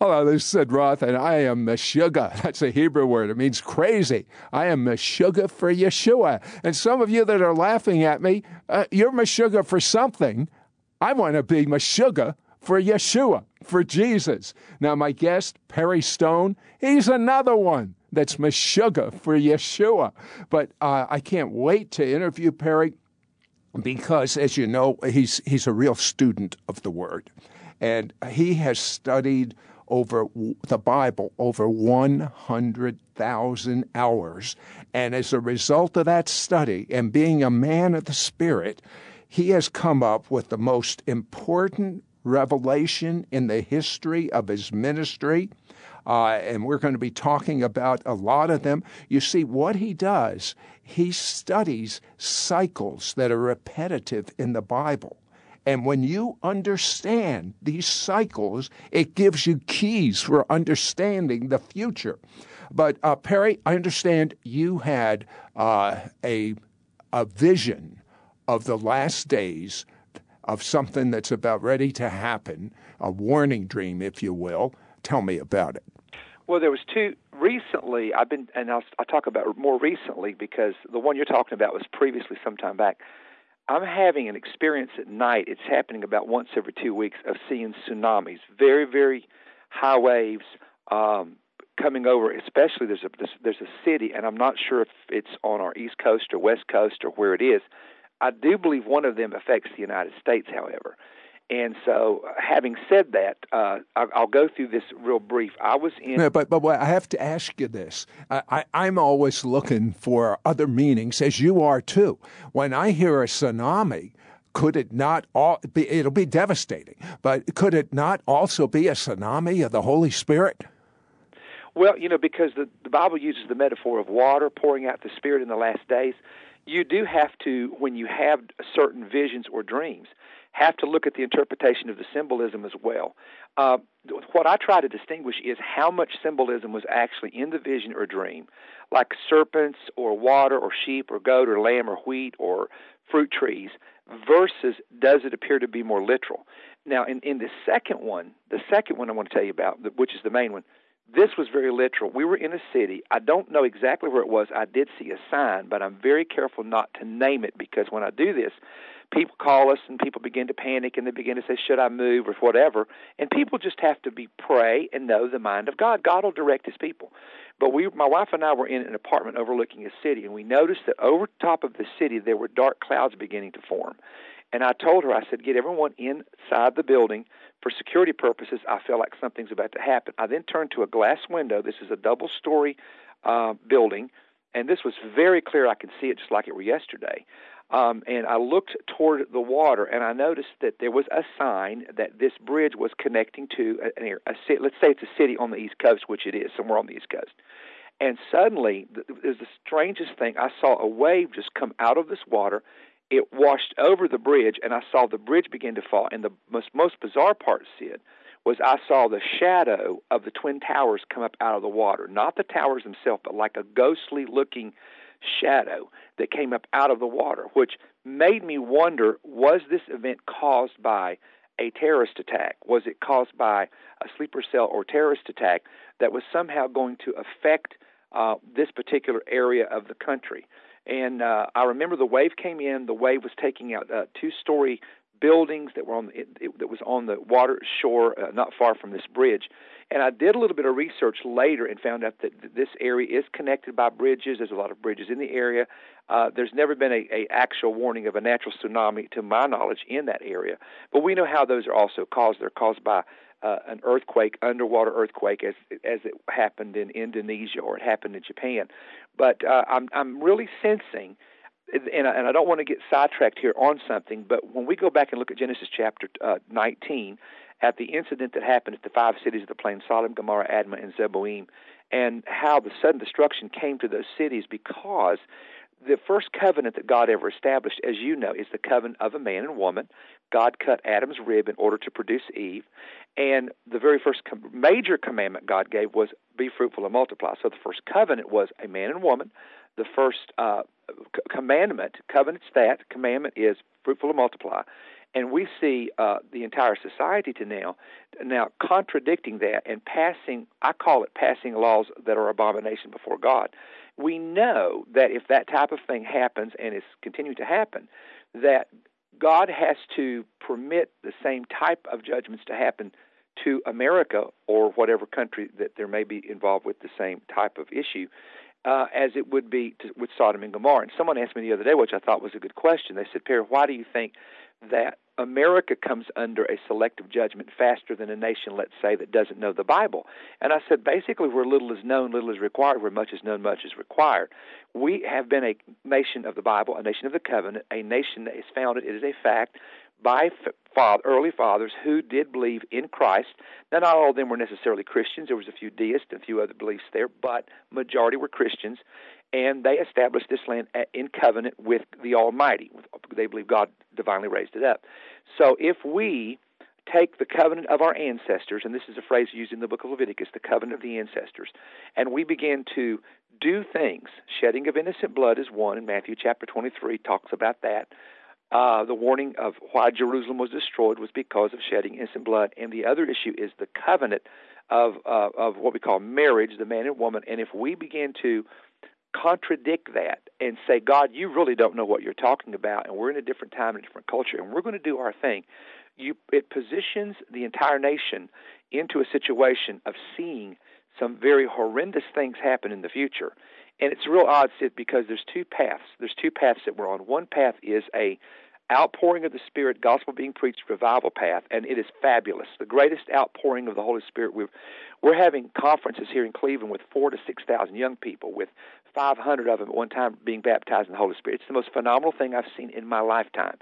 Hello, this is Sid Roth, and I am Meshuggah. That's a Hebrew word. It means crazy. I am Meshuggah for Yeshua. And some of you that are laughing at me, uh, you're Meshuggah for something. I want to be Meshuggah for Yeshua, for Jesus. Now, my guest, Perry Stone, he's another one that's Meshuggah for Yeshua. But uh, I can't wait to interview Perry because, as you know, he's, he's a real student of the Word. And he has studied over the Bible over 100,000 hours. And as a result of that study and being a man of the Spirit, he has come up with the most important revelation in the history of his ministry. Uh, and we're going to be talking about a lot of them. You see, what he does, he studies cycles that are repetitive in the Bible. And when you understand these cycles, it gives you keys for understanding the future. But uh, Perry, I understand you had uh, a a vision of the last days of something that's about ready to happen, a warning dream, if you will. Tell me about it. Well, there was two recently. I've been, and I'll, I'll talk about more recently because the one you're talking about was previously some time back. I'm having an experience at night. It's happening about once every two weeks of seeing tsunamis, very, very high waves um, coming over. Especially there's a there's a city, and I'm not sure if it's on our east coast or west coast or where it is. I do believe one of them affects the United States, however. And so, having said that, uh, I'll go through this real brief. I was in. No, but but I have to ask you this. I, I'm always looking for other meanings, as you are too. When I hear a tsunami, could it not all be? It'll be devastating, but could it not also be a tsunami of the Holy Spirit? Well, you know, because the, the Bible uses the metaphor of water pouring out the Spirit in the last days. You do have to, when you have certain visions or dreams, have to look at the interpretation of the symbolism as well. Uh, what I try to distinguish is how much symbolism was actually in the vision or dream, like serpents or water or sheep or goat or lamb or wheat or fruit trees, versus does it appear to be more literal. Now, in, in the second one, the second one I want to tell you about, which is the main one, this was very literal. We were in a city. I don't know exactly where it was. I did see a sign, but I'm very careful not to name it because when I do this, people call us and people begin to panic and they begin to say, Should I move or whatever? And people just have to be pray and know the mind of God. God will direct his people. But we my wife and I were in an apartment overlooking a city and we noticed that over top of the city there were dark clouds beginning to form. And I told her, I said, get everyone inside the building for security purposes. I feel like something's about to happen. I then turned to a glass window. This is a double story uh, building, and this was very clear. I could see it just like it were yesterday. Um, and I looked toward the water, and I noticed that there was a sign that this bridge was connecting to a, a, a city. Let's say it's a city on the East Coast, which it is, somewhere on the East Coast. And suddenly, there's the strangest thing. I saw a wave just come out of this water. It washed over the bridge, and I saw the bridge begin to fall. And the most, most bizarre part, Sid, was I saw the shadow of the Twin Towers come up out of the water. Not the towers themselves, but like a ghostly looking shadow that came up out of the water, which made me wonder was this event caused by a terrorist attack? Was it caused by a sleeper cell or terrorist attack that was somehow going to affect uh, this particular area of the country? And uh, I remember the wave came in. The wave was taking out uh, two-story buildings that were on it, it, that was on the water shore, uh, not far from this bridge. And I did a little bit of research later and found out that this area is connected by bridges. There's a lot of bridges in the area. Uh, there's never been a, a actual warning of a natural tsunami, to my knowledge, in that area. But we know how those are also caused. They're caused by uh, an earthquake, underwater earthquake, as as it happened in Indonesia or it happened in Japan. But uh, I'm I'm really sensing and, and I don't want to get sidetracked here on something, but when we go back and look at Genesis chapter uh, 19, at the incident that happened at the five cities of the plain, Sodom, Gomorrah, Admah, and Zeboim, and how the sudden destruction came to those cities because the first covenant that God ever established, as you know, is the covenant of a man and woman. God cut Adam's rib in order to produce Eve. And the very first com- major commandment God gave was be fruitful and multiply. So the first covenant was a man and woman. The first uh, c- commandment, covenant's that, commandment is fruitful and multiply. and we see uh, the entire society to now now contradicting that and passing I call it passing laws that are abomination before God. We know that if that type of thing happens and is continuing to happen, that God has to permit the same type of judgments to happen to America or whatever country that there may be involved with the same type of issue uh, as it would be to, with Sodom and Gomorrah. And someone asked me the other day, which I thought was a good question. They said, Perry, why do you think that America comes under a selective judgment faster than a nation, let's say, that doesn't know the Bible. And I said, basically, where little is known, little is required. Where much is known, much is required. We have been a nation of the Bible, a nation of the covenant, a nation that is founded, it is a fact, by father, early fathers who did believe in Christ. Now, not all of them were necessarily Christians. There was a few deists and a few other beliefs there, but majority were Christians and they established this land uh, in covenant with the Almighty. They believe God divinely raised it up. So if we take the covenant of our ancestors, and this is a phrase used in the book of Leviticus, the covenant of the ancestors, and we begin to do things, shedding of innocent blood is one, and Matthew chapter 23 talks about that. Uh, the warning of why Jerusalem was destroyed was because of shedding innocent blood, and the other issue is the covenant of uh, of what we call marriage, the man and woman. And if we begin to contradict that and say, God, you really don't know what you're talking about, and we're in a different time and a different culture, and we're going to do our thing. You, it positions the entire nation into a situation of seeing some very horrendous things happen in the future. And it's real odd, Sid, because there's two paths. There's two paths that we're on. One path is a outpouring of the Spirit, gospel being preached, revival path, and it is fabulous. The greatest outpouring of the Holy Spirit. We've, we're having conferences here in Cleveland with four to six thousand young people, with 500 of them at one time being baptized in the Holy Spirit. It's the most phenomenal thing I've seen in my lifetime.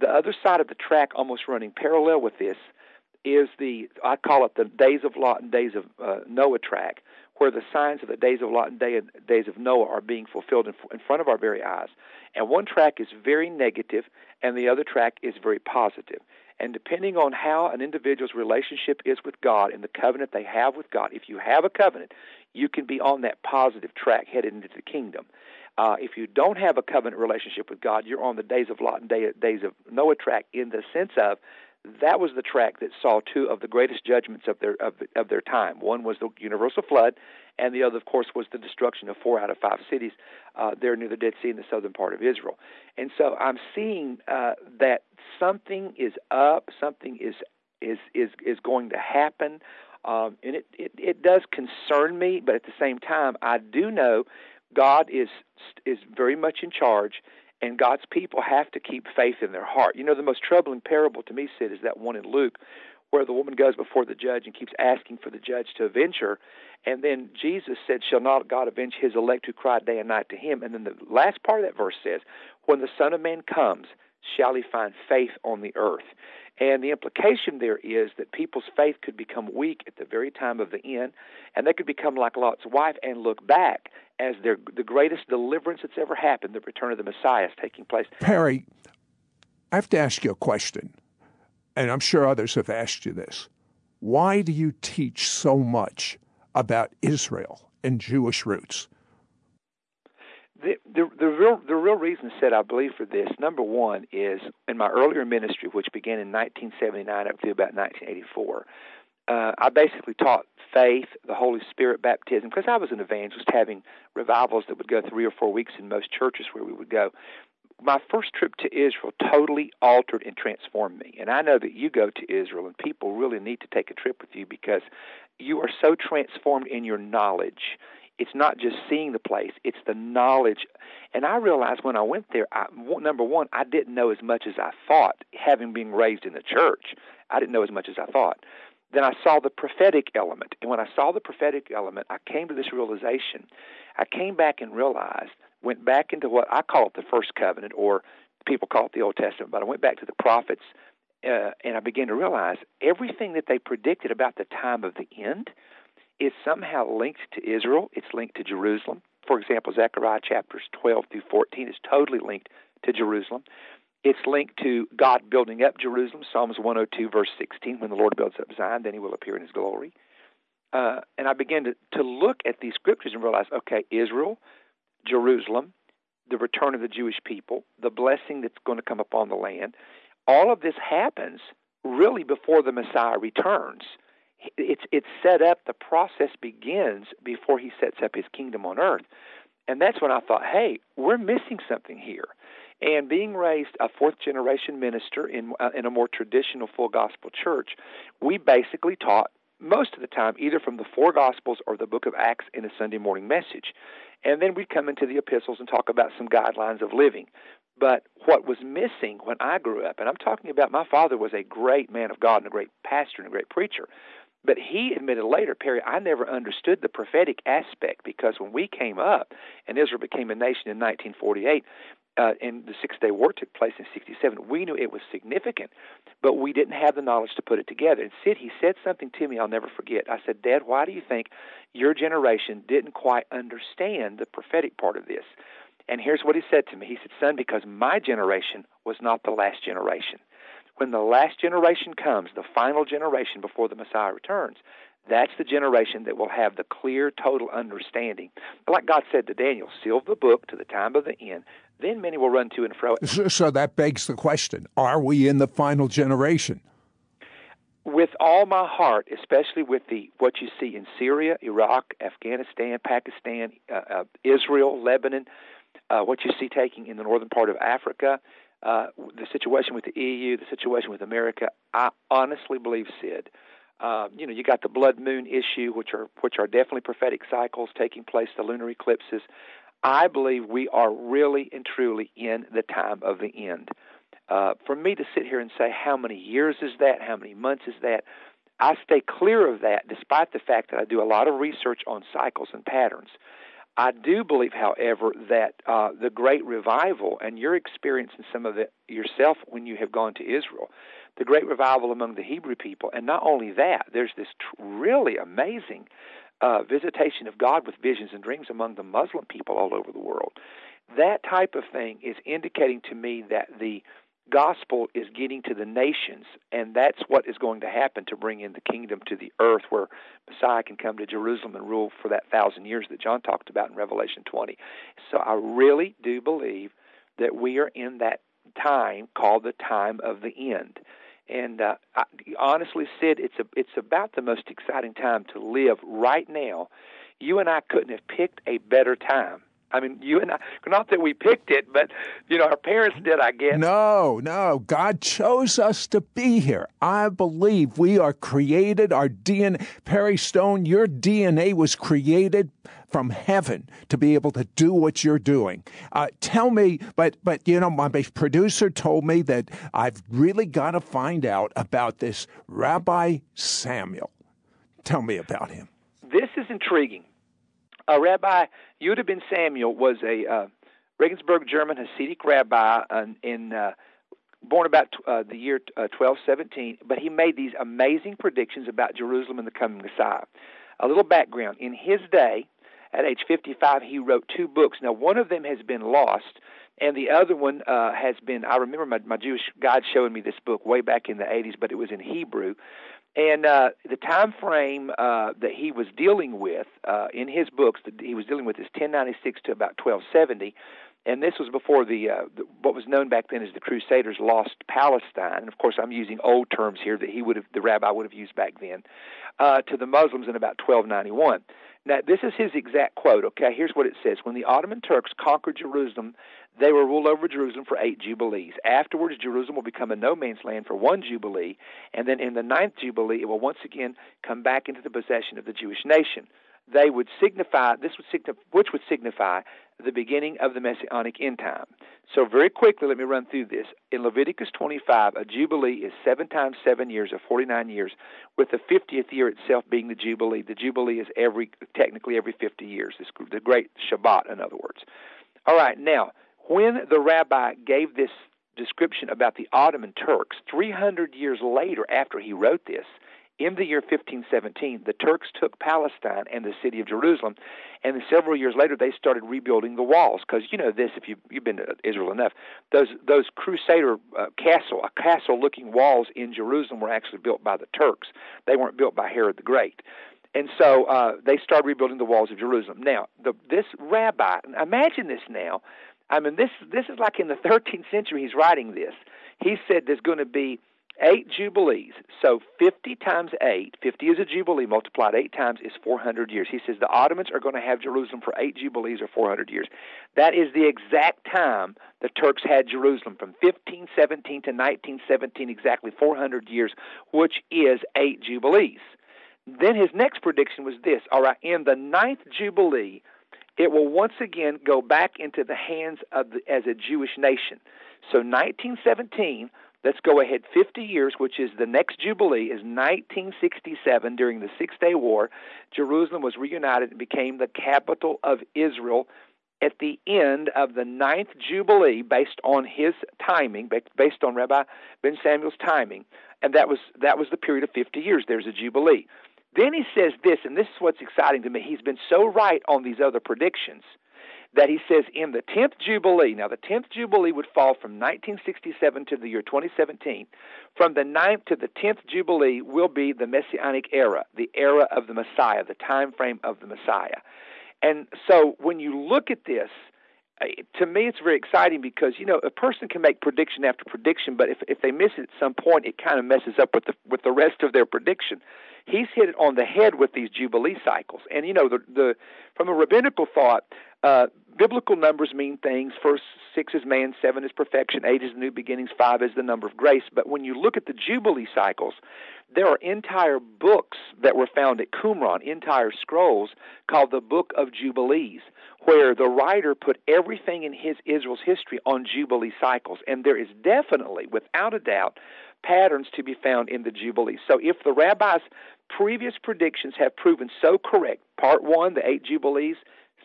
The other side of the track, almost running parallel with this, is the I call it the days of Lot and days of uh, Noah track, where the signs of the days of Lot and day, days of Noah are being fulfilled in, in front of our very eyes. And one track is very negative, and the other track is very positive. And depending on how an individual's relationship is with God and the covenant they have with God, if you have a covenant, you can be on that positive track headed into the kingdom. Uh, if you don't have a covenant relationship with God, you're on the days of Lot and day, days of Noah track in the sense of that was the track that saw two of the greatest judgments of their of, of their time. One was the universal flood, and the other, of course, was the destruction of four out of five cities uh, there near the Dead Sea in the southern part of Israel. And so I'm seeing uh, that something is up, something is is is is going to happen. Um, and it, it, it does concern me, but at the same time, I do know God is is very much in charge, and God's people have to keep faith in their heart. You know, the most troubling parable to me, Sid, is that one in Luke, where the woman goes before the judge and keeps asking for the judge to avenge her, and then Jesus said, "Shall not God avenge His elect who cry day and night to Him?" And then the last part of that verse says, "When the Son of Man comes, shall He find faith on the earth?" And the implication there is that people's faith could become weak at the very time of the end, and they could become like Lot's wife and look back as their, the greatest deliverance that's ever happened, the return of the Messiah is taking place. Perry, I have to ask you a question, and I'm sure others have asked you this. Why do you teach so much about Israel and Jewish roots? The, the, real the real reason Sid I believe for this number one is in my earlier ministry, which began in 1979 up to about 1984. Uh, I basically taught faith, the Holy Spirit baptism, because I was an evangelist having revivals that would go three or four weeks in most churches where we would go. My first trip to Israel totally altered and transformed me. And I know that you go to Israel, and people really need to take a trip with you because you are so transformed in your knowledge it's not just seeing the place, it's the knowledge. And I realized when I went there, I, number one, I didn't know as much as I thought, having been raised in the church. I didn't know as much as I thought. Then I saw the prophetic element. And when I saw the prophetic element, I came to this realization. I came back and realized, went back into what I call it the first covenant, or people call it the Old Testament, but I went back to the prophets uh, and I began to realize everything that they predicted about the time of the end is somehow linked to Israel. It's linked to Jerusalem. For example, Zechariah chapters 12 through 14 is totally linked to Jerusalem. It's linked to God building up Jerusalem, Psalms 102, verse 16. When the Lord builds up Zion, then he will appear in his glory. Uh, and I began to, to look at these scriptures and realize okay, Israel, Jerusalem, the return of the Jewish people, the blessing that's going to come upon the land, all of this happens really before the Messiah returns. It's it's set up. The process begins before he sets up his kingdom on earth, and that's when I thought, hey, we're missing something here. And being raised a fourth generation minister in uh, in a more traditional full gospel church, we basically taught most of the time either from the four gospels or the book of Acts in a Sunday morning message. And then we'd come into the epistles and talk about some guidelines of living. But what was missing when I grew up, and I'm talking about my father was a great man of God and a great pastor and a great preacher. But he admitted later, Perry, I never understood the prophetic aspect because when we came up and Israel became a nation in 1948, uh, and the Six Day War took place in 67, we knew it was significant, but we didn't have the knowledge to put it together. And Sid, he said something to me I'll never forget. I said, Dad, why do you think your generation didn't quite understand the prophetic part of this? And here's what he said to me He said, Son, because my generation was not the last generation. When the last generation comes, the final generation before the Messiah returns, that's the generation that will have the clear, total understanding. Like God said to Daniel, seal the book to the time of the end. Then many will run to and fro. So, that begs the question Are we in the final generation? With all my heart, especially with the what you see in Syria, Iraq, Afghanistan, Pakistan, uh, uh, Israel, Lebanon, uh, what you see taking in the northern part of Africa, uh, the situation with the EU, the situation with America, I honestly believe, Sid, uh, you know, you got the blood moon issue, which are which are definitely prophetic cycles taking place, the lunar eclipses. I believe we are really and truly in the time of the end. Uh, for me to sit here and say how many years is that, how many months is that, I stay clear of that, despite the fact that I do a lot of research on cycles and patterns. I do believe, however, that uh, the great revival, and you're experiencing some of it yourself when you have gone to Israel, the great revival among the Hebrew people, and not only that, there's this tr- really amazing uh, visitation of God with visions and dreams among the Muslim people all over the world. That type of thing is indicating to me that the gospel is getting to the nations, and that's what is going to happen to bring in the kingdom to the earth, where Messiah can come to Jerusalem and rule for that thousand years that John talked about in Revelation 20. So I really do believe that we are in that time called the time of the end. And uh, I, honestly, Sid, it's a, it's about the most exciting time to live right now. You and I couldn't have picked a better time I mean, you and I, not that we picked it, but, you know, our parents did, I guess. No, no. God chose us to be here. I believe we are created, our DNA. Perry Stone, your DNA was created from heaven to be able to do what you're doing. Uh, tell me, but, but, you know, my producer told me that I've really got to find out about this Rabbi Samuel. Tell me about him. This is intriguing uh, Rabbi Yudah ben Samuel was a uh, Regensburg German Hasidic rabbi uh, in uh, born about uh, the year uh, 1217, but he made these amazing predictions about Jerusalem and the coming Messiah. A little background: in his day, at age 55, he wrote two books. Now, one of them has been lost, and the other one uh, has been. I remember my, my Jewish guide showing me this book way back in the 80s, but it was in Hebrew. And uh, the time frame uh, that he was dealing with uh, in his books, that he was dealing with is 1096 to about 1270, and this was before the, uh, the what was known back then as the Crusaders lost Palestine. And of course, I'm using old terms here that he would have, the rabbi would have used back then, uh, to the Muslims in about 1291. Now, this is his exact quote. Okay, here's what it says: When the Ottoman Turks conquered Jerusalem they will rule over Jerusalem for eight jubilees. Afterwards, Jerusalem will become a no man's land for one jubilee, and then in the ninth jubilee, it will once again come back into the possession of the Jewish nation. They would signify this would signify which would signify the beginning of the messianic end time. So very quickly, let me run through this. In Leviticus 25, a jubilee is seven times seven years, or 49 years, with the 50th year itself being the jubilee. The jubilee is every technically every 50 years. This, the great Shabbat, in other words. All right, now when the rabbi gave this description about the Ottoman Turks, 300 years later, after he wrote this, in the year 1517, the Turks took Palestine and the city of Jerusalem, and several years later they started rebuilding the walls. Because you know this, if you, you've been to Israel enough, those those Crusader uh, castle, castle-looking walls in Jerusalem were actually built by the Turks. They weren't built by Herod the Great. And so uh, they started rebuilding the walls of Jerusalem. Now, the, this rabbi, imagine this now, I mean, this this is like in the 13th century. He's writing this. He said there's going to be eight jubilees. So 50 times eight, 50 is a jubilee multiplied eight times is 400 years. He says the Ottomans are going to have Jerusalem for eight jubilees or 400 years. That is the exact time the Turks had Jerusalem from 1517 to 1917, exactly 400 years, which is eight jubilees. Then his next prediction was this: All right, in the ninth jubilee, it will once again go back into the hands of the, as a Jewish nation. So 1917 Let's go ahead 50 years, which is the next Jubilee, is 1967 during the Six Day War. Jerusalem was reunited and became the capital of Israel at the end of the ninth Jubilee based on his timing, based on Rabbi Ben Samuel's timing. And that was, that was the period of 50 years. There's a Jubilee. Then he says this, and this is what's exciting to me. He's been so right on these other predictions that he says in the 10th Jubilee, now the 10th Jubilee would fall from 1967 to the year 2017. From the 9th to the 10th Jubilee will be the Messianic era, the era of the Messiah, the time frame of the Messiah. And so when you look at this, uh, to me it's very exciting because you know a person can make prediction after prediction but if if they miss it at some point it kind of messes up with the with the rest of their prediction he's hit it on the head with these jubilee cycles and you know the the from a rabbinical thought uh, biblical numbers mean things. First six is man, seven is perfection, eight is new beginnings, five is the number of grace. But when you look at the Jubilee cycles, there are entire books that were found at Qumran, entire scrolls called the Book of Jubilees, where the writer put everything in his Israel's history on Jubilee cycles. And there is definitely, without a doubt, patterns to be found in the Jubilees. So if the rabbis' previous predictions have proven so correct, part one, the eight Jubilees,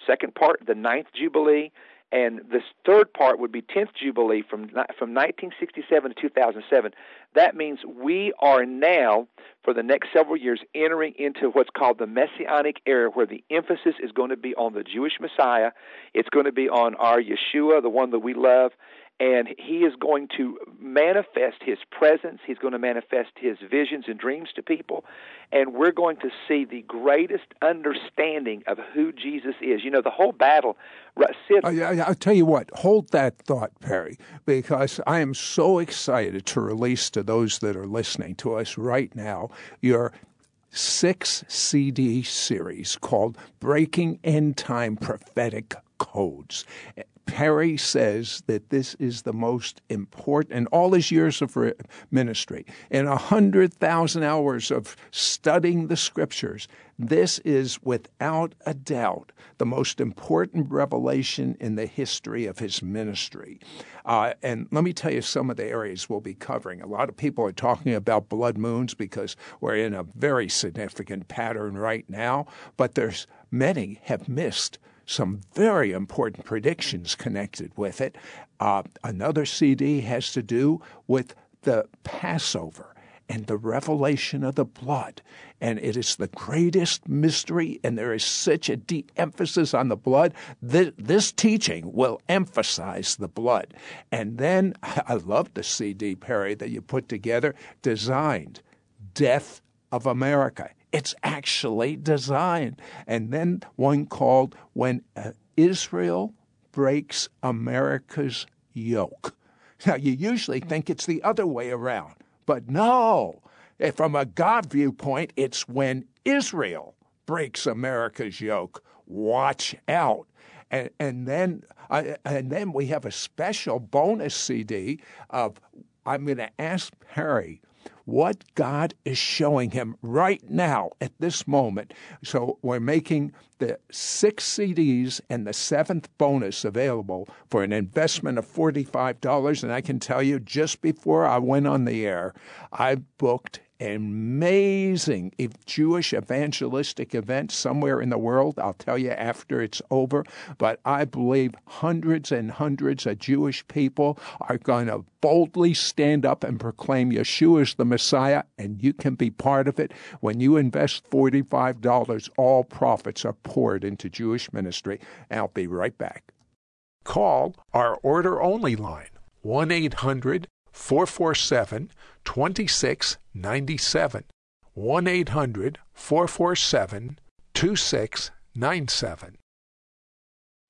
second part, the ninth Jubilee, and this third part would be 10th Jubilee from from 1967 to 2007. That means we are now, for the next several years, entering into what's called the Messianic era, where the emphasis is going to be on the Jewish Messiah. It's going to be on our Yeshua, the one that we love, and he is going to manifest his presence. He's going to manifest his visions and dreams to people, and we're going to see the greatest understanding of who Jesus is. You know, the whole battle. Sid, oh, I, I'll tell you what. Hold that thought, Perry, because I am so excited to release to those that are listening to us right now your six CD series called Breaking End Time Prophetic Codes. Perry says that this is the most important in all his years of ministry, in a hundred thousand hours of studying the scriptures. This is without a doubt the most important revelation in the history of his ministry. Uh, and let me tell you some of the areas we'll be covering. A lot of people are talking about blood moons because we're in a very significant pattern right now, but there's many have missed some very important predictions connected with it. Uh, another CD has to do with the Passover and the revelation of the blood. And it is the greatest mystery, and there is such a de emphasis on the blood. This, this, teaching will emphasize the blood. And then I love the CD, Perry, that you put together, designed Death of America. It's actually designed. And then one called When uh, Israel Breaks America's Yoke. Now, you usually think it's the other way around, but no. Eh, from a God viewpoint, it's when Israel breaks America's yoke. Watch out. And, and then uh, and then we have a special bonus CD of I'm going to ask Perry what God is showing him right now at this moment. So we're making the six CDs and the seventh bonus available for an investment of $45. And I can tell you, just before I went on the air, I booked amazing Jewish evangelistic event somewhere in the world. I'll tell you after it's over. But I believe hundreds and hundreds of Jewish people are going to boldly stand up and proclaim Yeshua is the Messiah, and you can be part of it. When you invest $45, all profits are poured into Jewish ministry. I'll be right back. Call our order only line 1 800 447 2697. 1 800 447 2697.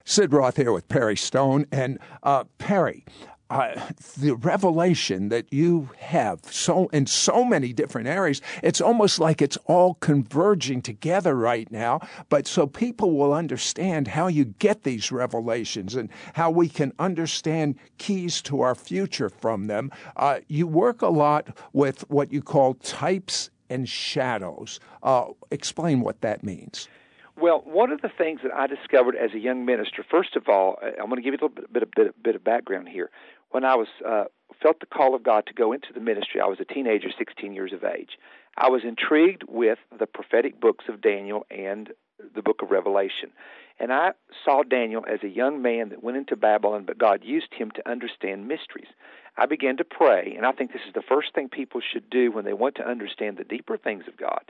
Sid Roth here with Perry Stone. And uh, Perry, uh, the revelation that you have so in so many different areas, it's almost like it's all converging together right now. But so people will understand how you get these revelations and how we can understand keys to our future from them. Uh, you work a lot with what you call types and shadows. Uh, explain what that means. Well, one of the things that I discovered as a young minister, first of all, I'm going to give you a little bit, bit, bit, bit of background here. When I was uh, felt the call of God to go into the ministry, I was a teenager, 16 years of age. I was intrigued with the prophetic books of Daniel and the book of Revelation. And I saw Daniel as a young man that went into Babylon, but God used him to understand mysteries. I began to pray, and I think this is the first thing people should do when they want to understand the deeper things of God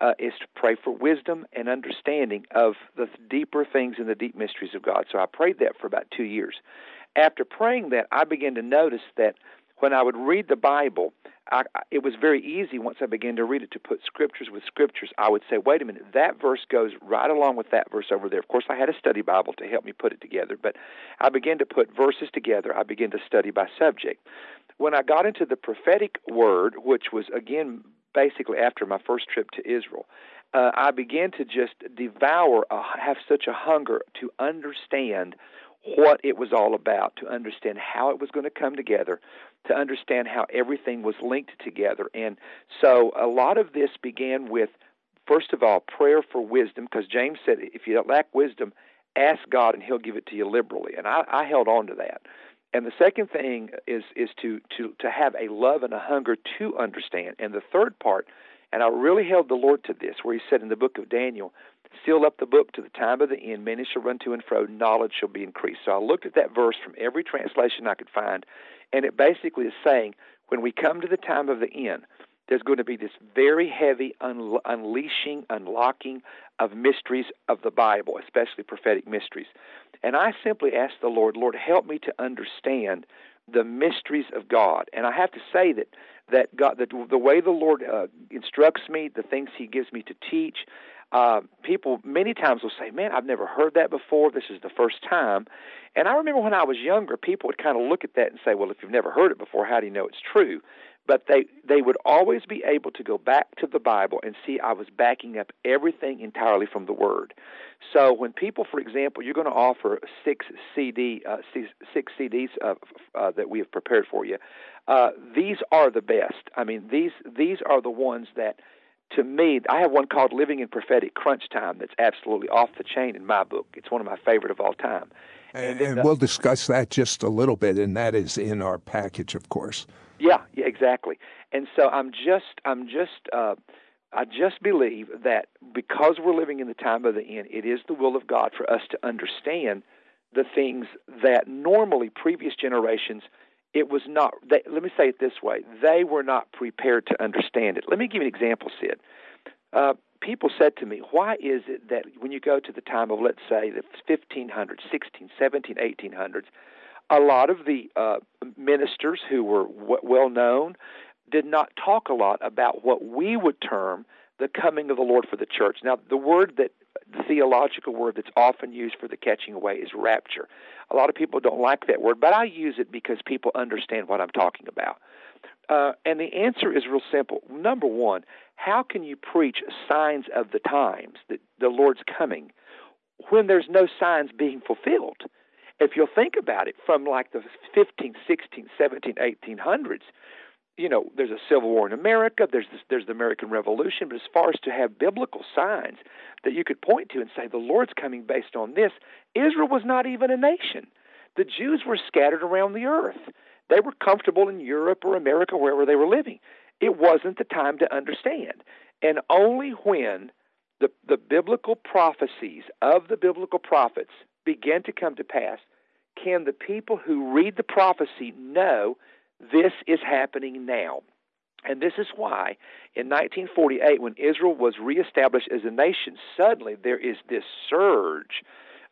uh, is to pray for wisdom and understanding of the deeper things and the deep mysteries of God. So I prayed that for about two years. After praying that, I began to notice that when I would read the Bible, I, it was very easy once I began to read it to put scriptures with scriptures. I would say, wait a minute, that verse goes right along with that verse over there. Of course, I had a study Bible to help me put it together, but I began to put verses together. I began to study by subject. When I got into the prophetic word, which was again basically after my first trip to Israel, uh, I began to just devour, uh, have such a hunger to understand what it was all about, to understand how it was going to come together, to understand how everything was linked together. And so a lot of this began with, first of all, prayer for wisdom, because James said, if you lack wisdom, ask God and He'll give it to you liberally. And I, I held on to that. And the second thing is is to to to have a love and a hunger to understand. And the third part, and I really held the Lord to this, where He said in the book of Daniel, "Seal up the book to the time of the end. Many shall run to and fro. Knowledge shall be increased." So I looked at that verse from every translation I could find, and it basically is saying, when we come to the time of the end, there's going to be this very heavy un- unleashing, unlocking of mysteries of the Bible, especially prophetic mysteries. And I simply asked the Lord, Lord, help me to understand the mysteries of God. And I have to say that that God, the, the way the Lord uh, instructs me, the things He gives me to teach, uh, people many times will say, "Man, I've never heard that before. This is the first time." And I remember when I was younger, people would kind of look at that and say, "Well, if you've never heard it before, how do you know it's true?" but they they would always be able to go back to the Bible and see I was backing up everything entirely from the Word. So when people, for example, you're going to offer six CD uh, six CDs uh, uh, that we have prepared for you. Uh, these are the best. I mean these these are the ones that. To me, I have one called Living in Prophetic Crunch Time that's absolutely off the chain in my book. It's one of my favorite of all time. And, and, and we'll discuss that just a little bit, and that is in our package, of course. Yeah, yeah, exactly. And so I'm just, I'm just, uh, I just believe that because we're living in the time of the end, it is the will of God for us to understand the things that normally previous generations it was not they, let me say it this way they were not prepared to understand it let me give you an example sid uh, people said to me why is it that when you go to the time of let's say the 1500s 16 17 1800s a lot of the uh, ministers who were w- well known did not talk a lot about what we would term the coming of the Lord for the church. Now, the word that the theological word that's often used for the catching away is rapture. A lot of people don't like that word, but I use it because people understand what I'm talking about. Uh, and the answer is real simple. Number one, how can you preach signs of the times that the Lord's coming when there's no signs being fulfilled? if you'll think about it, from like the 15th, 16th, 17th, 1800s, you know, there's a civil war in America, there's this, there's the American Revolution, but as far as to have biblical signs that you could point to and say the Lord's coming based on this, Israel was not even a nation. The Jews were scattered around the earth. They were comfortable in Europe or America, wherever they were living. It wasn't the time to understand. And only when the, the biblical prophecies of the biblical prophets begin to come to pass, can the people who read the prophecy know this is happening now? And this is why in 1948, when Israel was reestablished as a nation, suddenly there is this surge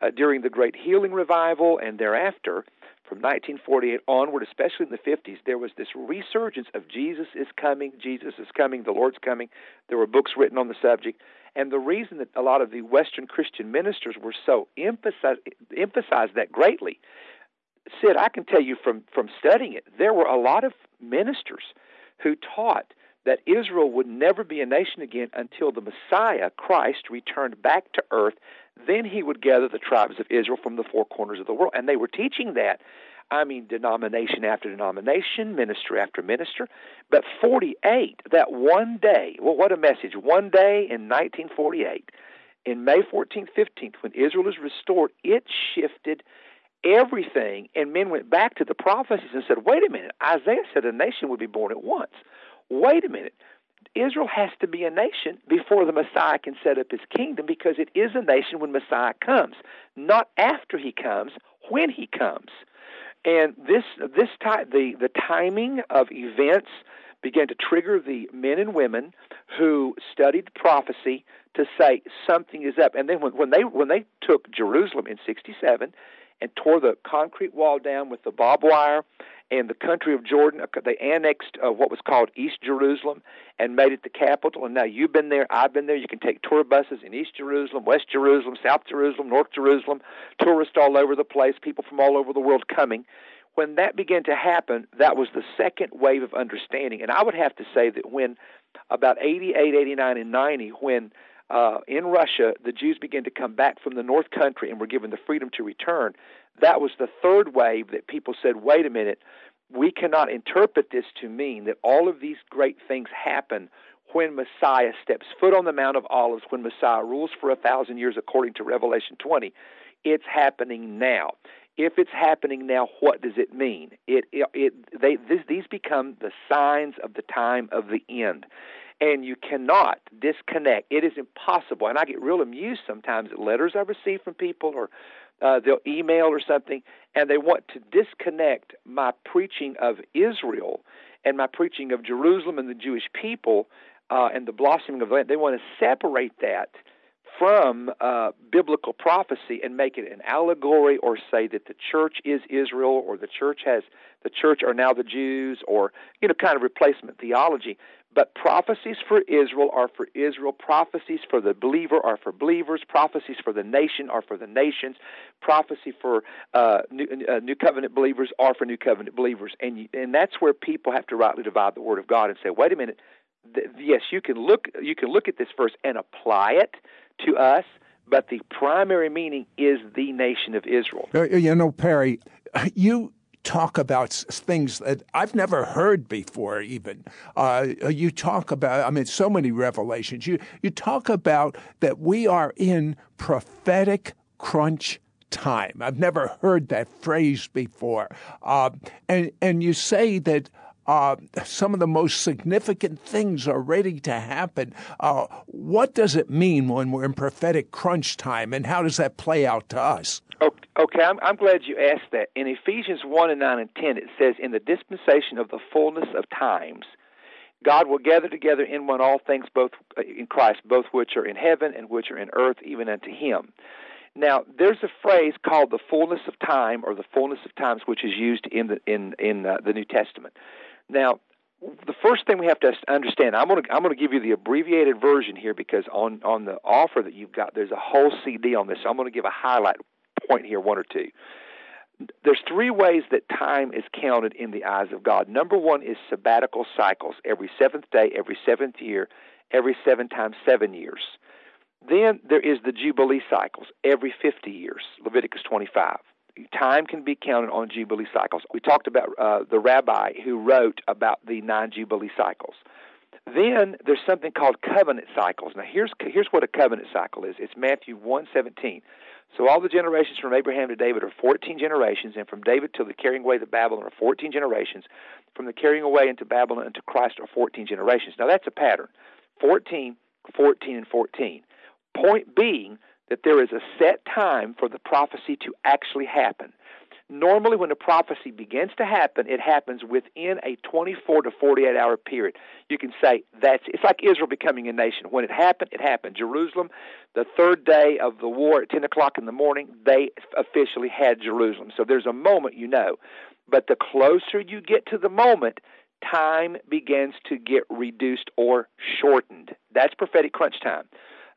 uh, during the Great Healing Revival and thereafter. From 1948 onward, especially in the 50s, there was this resurgence of Jesus is coming, Jesus is coming, the Lord's coming. There were books written on the subject. And the reason that a lot of the Western Christian ministers were so emphasize emphasized that greatly, Sid, I can tell you from from studying it, there were a lot of ministers who taught that Israel would never be a nation again until the Messiah, Christ, returned back to earth. Then he would gather the tribes of Israel from the four corners of the world. And they were teaching that I mean, denomination after denomination, minister after minister. But 48, that one day, well, what a message. One day in 1948, in May 14th, 15th, when Israel is restored, it shifted everything. And men went back to the prophecies and said, wait a minute, Isaiah said a nation would be born at once. Wait a minute. Israel has to be a nation before the Messiah can set up his kingdom because it is a nation when Messiah comes, not after he comes, when he comes. And this this time the the timing of events began to trigger the men and women who studied prophecy to say something is up. And then when, when they when they took Jerusalem in '67 and tore the concrete wall down with the barbed wire and the country of Jordan. They annexed uh, what was called East Jerusalem and made it the capital. And now you've been there, I've been there. You can take tour buses in East Jerusalem, West Jerusalem, South Jerusalem, North Jerusalem, tourists all over the place, people from all over the world coming. When that began to happen, that was the second wave of understanding. And I would have to say that when about 88, 89, and 90, when uh, in Russia, the Jews began to come back from the North Country and were given the freedom to return. That was the third wave that people said, wait a minute, we cannot interpret this to mean that all of these great things happen when Messiah steps foot on the Mount of Olives, when Messiah rules for a thousand years according to Revelation 20. It's happening now. If it's happening now, what does it mean? It, it, it they, this, these become the signs of the time of the end and you cannot disconnect. It is impossible. And I get real amused sometimes at letters I receive from people or uh, they'll email or something, and they want to disconnect my preaching of Israel and my preaching of Jerusalem and the Jewish people uh, and the blossoming of the land. They want to separate that from uh, biblical prophecy and make it an allegory or say that the church is Israel or the church has the church are now the Jews or you know kind of replacement theology but prophecies for Israel are for Israel. Prophecies for the believer are for believers. Prophecies for the nation are for the nations. Prophecy for uh, new, uh, new, covenant believers are for new covenant believers. And and that's where people have to rightly divide the word of God and say, wait a minute. Th- yes, you can look you can look at this verse and apply it to us, but the primary meaning is the nation of Israel. Uh, you know, Perry, you talk about things that I've never heard before. Even uh, you talk about, I mean, so many revelations. You you talk about that we are in prophetic crunch time. I've never heard that phrase before, uh, and and you say that. Uh, some of the most significant things are ready to happen. Uh, what does it mean when we're in prophetic crunch time, and how does that play out to us? Okay, I'm, I'm glad you asked that. In Ephesians 1 and 9 and 10, it says, In the dispensation of the fullness of times, God will gather together in one all things, both uh, in Christ, both which are in heaven and which are in earth, even unto Him. Now, there's a phrase called the fullness of time, or the fullness of times, which is used in the in in uh, the New Testament. Now, the first thing we have to understand, I'm going to I'm going to give you the abbreviated version here because on on the offer that you've got, there's a whole CD on this. So I'm going to give a highlight point here, one or two. There's three ways that time is counted in the eyes of God. Number one is sabbatical cycles, every seventh day, every seventh year, every seven times seven years. Then there is the Jubilee cycles, every 50 years, Leviticus 25. Time can be counted on Jubilee cycles. We talked about uh, the rabbi who wrote about the nine Jubilee cycles. Then there's something called covenant cycles. Now here's here's what a covenant cycle is. It's Matthew 1:17. So all the generations from Abraham to David are 14 generations, and from David till the carrying away to Babylon are 14 generations. From the carrying away into Babylon into Christ are 14 generations. Now that's a pattern 14, 14, and 14. Point being that there is a set time for the prophecy to actually happen. Normally, when a prophecy begins to happen, it happens within a 24 to 48 hour period. You can say that's it's like Israel becoming a nation. When it happened, it happened. Jerusalem, the third day of the war at 10 o'clock in the morning, they officially had Jerusalem. So there's a moment you know. But the closer you get to the moment, time begins to get reduced or shortened. That's prophetic crunch time.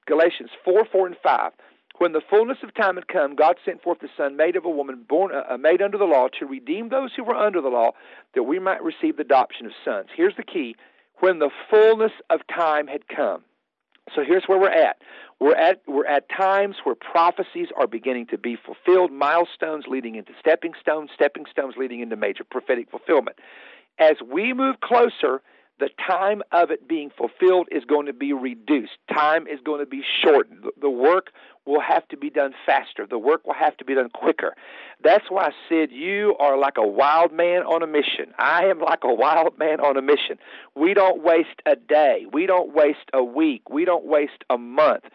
Galatians 4 4 and 5. When the fullness of time had come, God sent forth the Son, made of a woman, born uh, made under the law, to redeem those who were under the law, that we might receive the adoption of sons. Here's the key: when the fullness of time had come. So here's where we're at. We're at we're at times where prophecies are beginning to be fulfilled, milestones leading into stepping stones, stepping stones leading into major prophetic fulfillment. As we move closer the time of it being fulfilled is going to be reduced. Time is going to be shortened. The work will have to be done faster. The work will have to be done quicker. That's why I said you are like a wild man on a mission. I am like a wild man on a mission. We don't waste a day. We don't waste a week. We don't waste a month.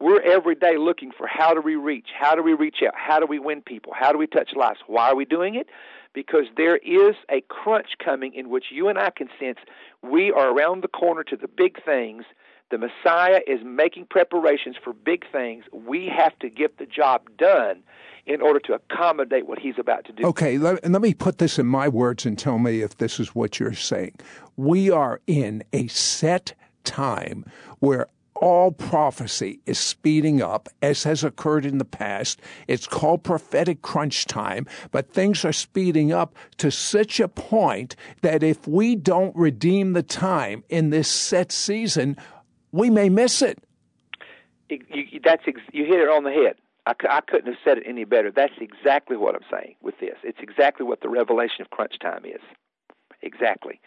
We're every day looking for how do we reach? How do we reach out? How do we win people? How do we touch lives? Why are we doing it? Because there is a crunch coming in which you and I can sense we are around the corner to the big things. The Messiah is making preparations for big things. We have to get the job done in order to accommodate what he's about to do. Okay, let, let me put this in my words and tell me if this is what you're saying. We are in a set time where all prophecy is speeding up, as has occurred in the past. It's called prophetic crunch time, but things are speeding up to such a point that if we don't redeem the time in this set season, we may miss it. you, that's you hit it on the head. I, I couldn't have said it any better. That's exactly what I'm saying with this. It's exactly what the revelation of crunch time is. Exactly.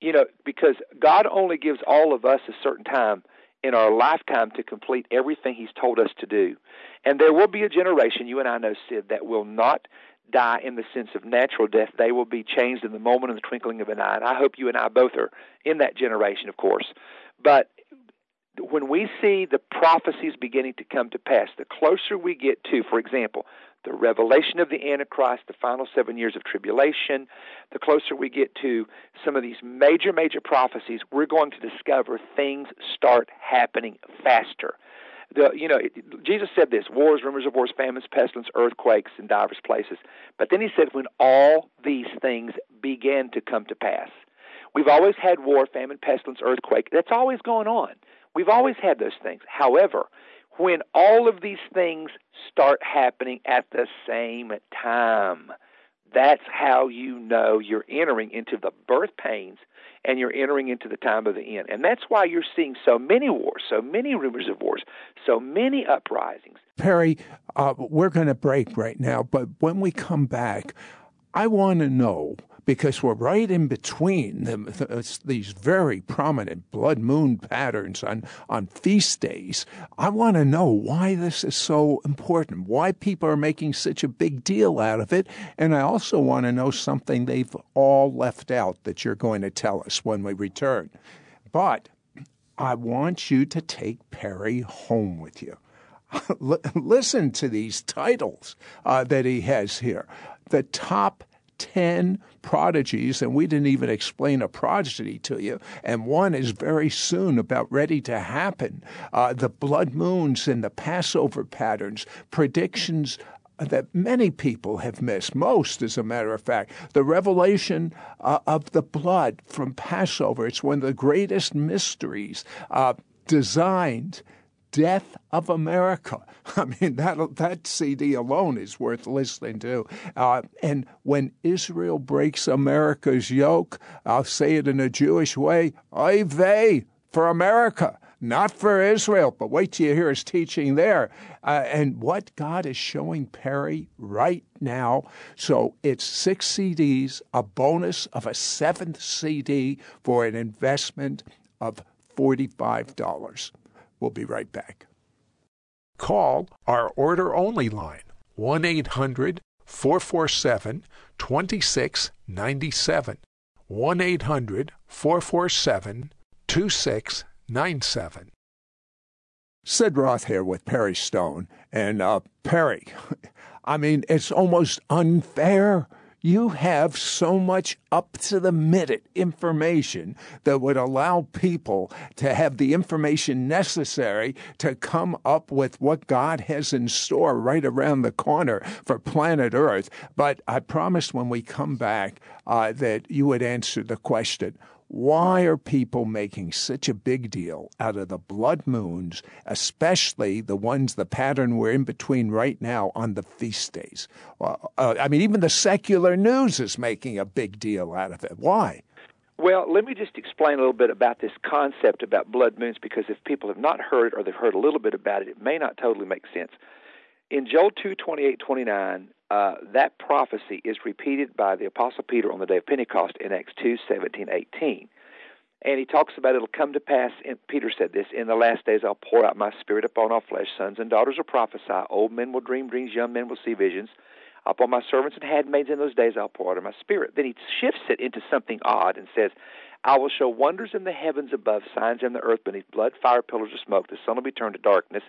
You know, because God only gives all of us a certain time in our lifetime to complete everything He's told us to do. And there will be a generation, you and I know, Sid, that will not die in the sense of natural death. They will be changed in the moment of the twinkling of an eye. And I hope you and I both are in that generation, of course. But when we see the prophecies beginning to come to pass, the closer we get to, for example, the revelation of the Antichrist, the final seven years of tribulation, the closer we get to some of these major, major prophecies, we're going to discover things start happening faster. The, you know, Jesus said this wars, rumors of wars, famines, pestilence, earthquakes in divers places. But then he said, when all these things began to come to pass. We've always had war, famine, pestilence, earthquake. That's always going on. We've always had those things. However, when all of these things start happening at the same time. That's how you know you're entering into the birth pains and you're entering into the time of the end. And that's why you're seeing so many wars, so many rumors of wars, so many uprisings. Perry, uh, we're going to break right now, but when we come back, I want to know because we're right in between the, these very prominent blood moon patterns on, on feast days. I want to know why this is so important, why people are making such a big deal out of it. And I also want to know something they've all left out that you're going to tell us when we return. But I want you to take Perry home with you. Listen to these titles uh, that he has here. The top 10 prodigies, and we didn't even explain a prodigy to you. And one is very soon about ready to happen. Uh, the blood moons and the Passover patterns, predictions that many people have missed, most, as a matter of fact. The revelation uh, of the blood from Passover, it's one of the greatest mysteries uh, designed Death of America. I mean, that, that CD alone is worth listening to. Uh, and when Israel breaks America's yoke, I'll say it in a Jewish way, oy vey for America not for Israel, but wait till you hear his teaching there. Uh, and what God is showing Perry right now. So it's six CDs, a bonus of a seventh CD for an investment of $45. We'll be right back. Call our order only line 1 800 447 2697. 1 800 447 2697. Sid Roth here with Perry Stone. And uh, Perry, I mean, it's almost unfair you have so much up to the minute information that would allow people to have the information necessary to come up with what God has in store right around the corner for planet Earth. But I promised when we come back uh, that you would answer the question Why are people making such a big deal out of the blood moons, especially the ones, the pattern we're in between right now on the feast days? Uh, I mean, even the secular news is making a big deal out of it. Why? Well, let me just explain a little bit about this concept about blood moons because if people have not heard or they've heard a little bit about it, it may not totally make sense. In Joel 2 28 29, uh, that prophecy is repeated by the Apostle Peter on the day of Pentecost in Acts 2 17 18. And he talks about it'll come to pass, and Peter said this, in the last days I'll pour out my spirit upon all flesh. Sons and daughters will prophesy. Old men will dream dreams. Young men will see visions. Upon my servants and handmaids in those days I'll pour out of my spirit. Then he shifts it into something odd and says, I will show wonders in the heavens above, signs in the earth beneath, blood, fire, pillars of smoke. The sun will be turned to darkness,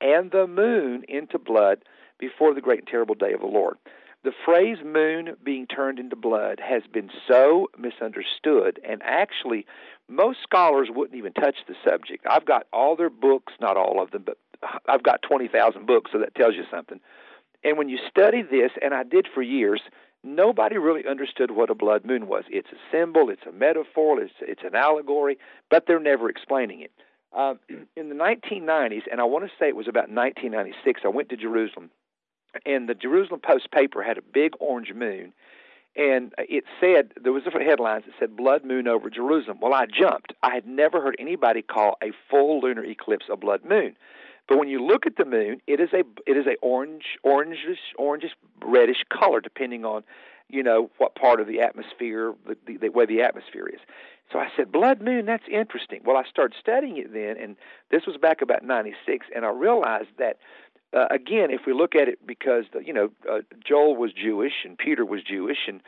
and the moon into blood before the great and terrible day of the Lord. The phrase moon being turned into blood has been so misunderstood, and actually, most scholars wouldn't even touch the subject. I've got all their books, not all of them, but I've got 20,000 books, so that tells you something. And when you study this, and I did for years, nobody really understood what a blood moon was. It's a symbol, it's a metaphor, it's, it's an allegory, but they're never explaining it. Uh, in the 1990s, and I want to say it was about 1996, I went to Jerusalem and the Jerusalem Post paper had a big orange moon, and it said there was different headlines that said "Blood Moon over Jerusalem." Well, I jumped. I had never heard anybody call a full lunar eclipse a blood moon. But when you look at the moon, it is a it is a orange, orangish, orangish, reddish color, depending on, you know, what part of the atmosphere, the, the, the way the atmosphere is. So I said, blood moon, that's interesting. Well, I started studying it then, and this was back about '96, and I realized that uh, again, if we look at it because you know uh, Joel was Jewish and Peter was Jewish, and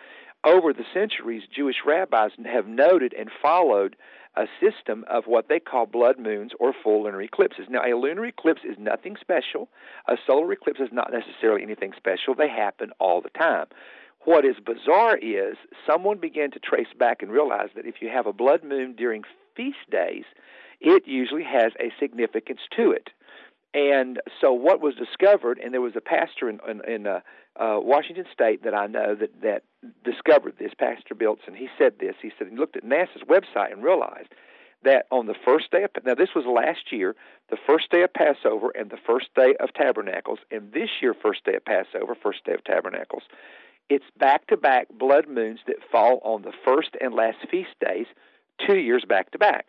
over the centuries, Jewish rabbis have noted and followed a system of what they call blood moons or full lunar eclipses. Now, a lunar eclipse is nothing special. A solar eclipse is not necessarily anything special. They happen all the time. What is bizarre is someone began to trace back and realize that if you have a blood moon during feast days, it usually has a significance to it. And so, what was discovered, and there was a pastor in, in, in uh, uh, Washington State that I know that that discovered this, Pastor Biltson. He said this. He said he looked at NASA's website and realized that on the first day of now this was last year, the first day of Passover and the first day of Tabernacles, and this year first day of Passover, first day of Tabernacles, it's back to back blood moons that fall on the first and last feast days, two years back to back.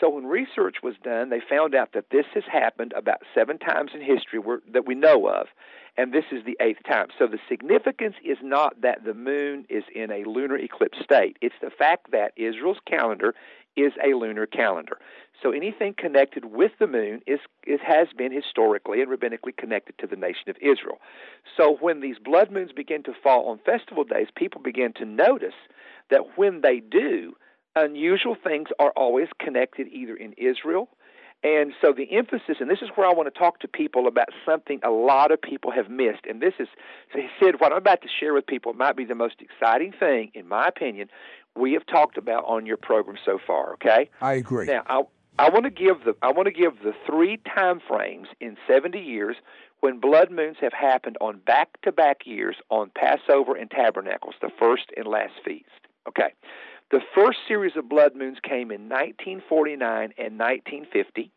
So when research was done, they found out that this has happened about seven times in history that we know of, and this is the eighth time. So the significance is not that the moon is in a lunar eclipse state; it's the fact that Israel's calendar is a lunar calendar. So anything connected with the moon is it has been historically and rabbinically connected to the nation of Israel. So when these blood moons begin to fall on festival days, people begin to notice that when they do, unusual things are always connected either in Israel. And so the emphasis, and this is where I want to talk to people about something a lot of people have missed. And this is, so he said, what I'm about to share with people might be the most exciting thing, in my opinion, we have talked about on your program so far. Okay, I agree. Now, I, I want to give the I want to give the three time frames in 70 years when blood moons have happened on back to back years on Passover and Tabernacles, the first and last feast. Okay. The first series of blood moons came in 1949 and 1950.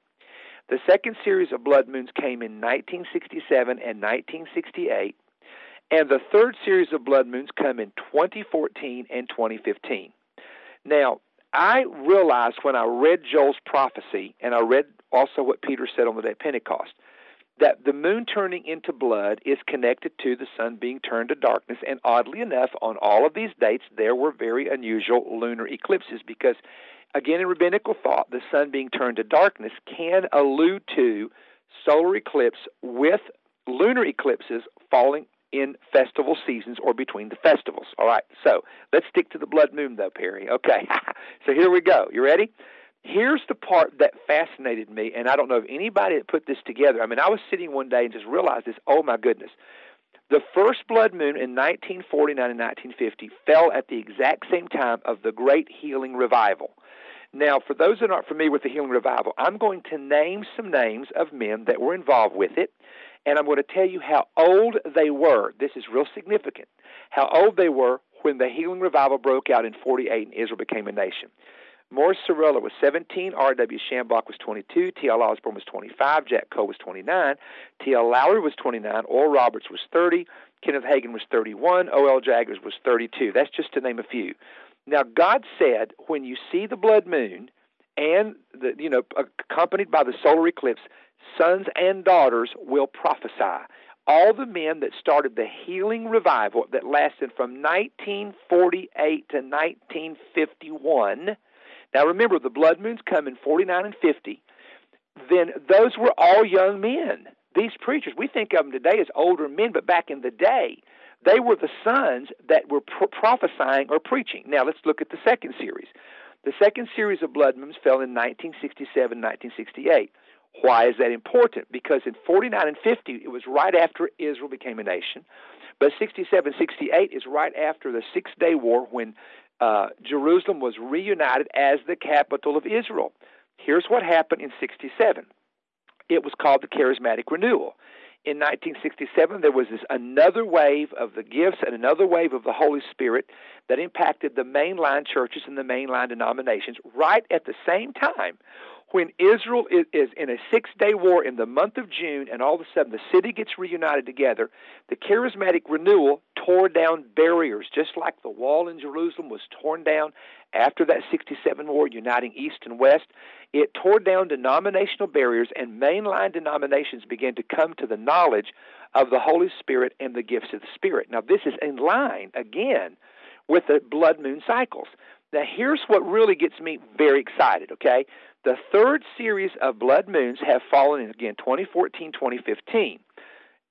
The second series of blood moons came in 1967 and 1968. And the third series of blood moons come in 2014 and 2015. Now, I realized when I read Joel's prophecy, and I read also what Peter said on the day of Pentecost, that the moon turning into blood is connected to the sun being turned to darkness. And oddly enough, on all of these dates, there were very unusual lunar eclipses because, again, in rabbinical thought, the sun being turned to darkness can allude to solar eclipse with lunar eclipses falling in festival seasons or between the festivals. All right, so let's stick to the blood moon, though, Perry. Okay, so here we go. You ready? Here's the part that fascinated me, and I don't know if anybody that put this together. I mean, I was sitting one day and just realized this. Oh my goodness. The first blood moon in 1949 and 1950 fell at the exact same time of the Great Healing Revival. Now, for those that aren't familiar with the Healing Revival, I'm going to name some names of men that were involved with it, and I'm going to tell you how old they were. This is real significant. How old they were when the Healing Revival broke out in 48 and Israel became a nation. Morris Cerullo was 17, R.W. Schambach was 22, T.L. Osborn was 25, Jack Coe was 29, T.L. Lowery was 29, Oral Roberts was 30, Kenneth Hagin was 31, O.L. Jaggers was 32. That's just to name a few. Now, God said, when you see the blood moon and the, you know, accompanied by the solar eclipse, sons and daughters will prophesy. All the men that started the healing revival that lasted from 1948 to 1951. Now remember, the blood moons come in 49 and 50. Then those were all young men. These preachers, we think of them today as older men, but back in the day, they were the sons that were pro- prophesying or preaching. Now let's look at the second series. The second series of blood moons fell in 1967, 1968. Why is that important? Because in 49 and 50, it was right after Israel became a nation. But 67, 68 is right after the Six Day War when uh, Jerusalem was reunited as the capital of Israel. Here's what happened in 67 it was called the Charismatic Renewal. In 1967, there was this another wave of the gifts and another wave of the Holy Spirit that impacted the mainline churches and the mainline denominations right at the same time when Israel is, is in a six day war in the month of June, and all of a sudden the city gets reunited together, the charismatic renewal tore down barriers, just like the wall in Jerusalem was torn down after that 67 war, uniting East and West. It tore down denominational barriers, and mainline denominations began to come to the knowledge of the Holy Spirit and the gifts of the Spirit. Now, this is in line, again, with the blood moon cycles. Now, here's what really gets me very excited, okay? The third series of blood moons have fallen in again 2014, 2015.